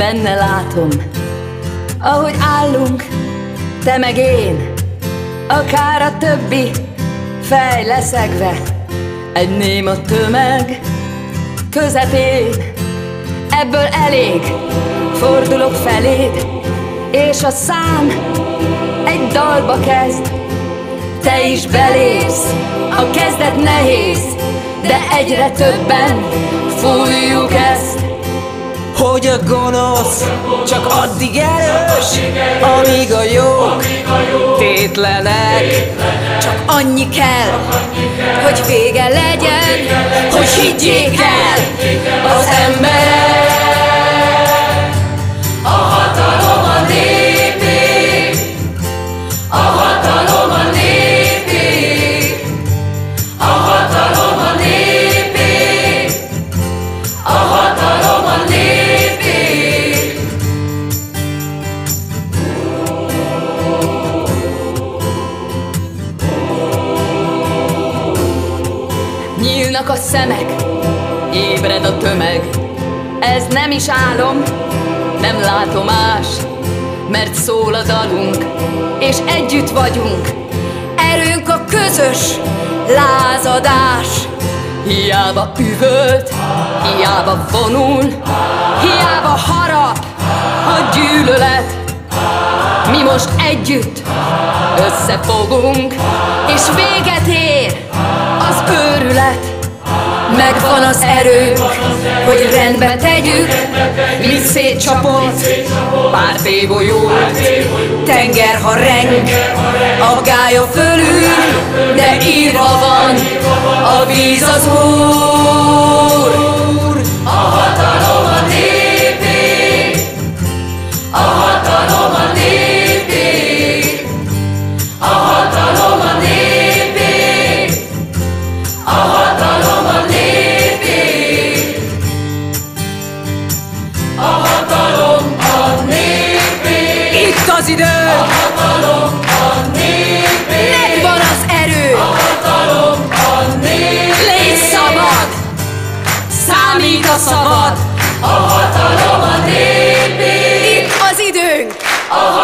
Benne látom, ahogy állunk, te meg én, akár a többi, fej leszegve, egy néma tömeg közepén. Ebből elég, fordulok feléd, és a szám egy dalba kezd. Te is belépsz, a kezdet nehéz, de egyre többen fújjuk ezt. Hogy a gonosz csak addig erős, amíg a jók tétlenek. Csak annyi kell, hogy vége legyen, hogy higgyék el Nyílnak a szemek, ébred a tömeg. Ez nem is álom, nem látom más, mert szól a dalunk, és együtt vagyunk. Erőnk a közös lázadás. Hiába üvölt, hiába vonul, hiába harap a gyűlölet. Mi most együtt összefogunk, és véget ér. Megvan az erőnk, hogy rendbe tegyük, mint szétcsapott pár tébolyót. Tenger, ha reng, a gája fölül, de írva van, a víz az úr. Népé. Az idő, Megvan az erő, légy szabad, számít a szavad. A hatalom a népé. Itt az időnk, a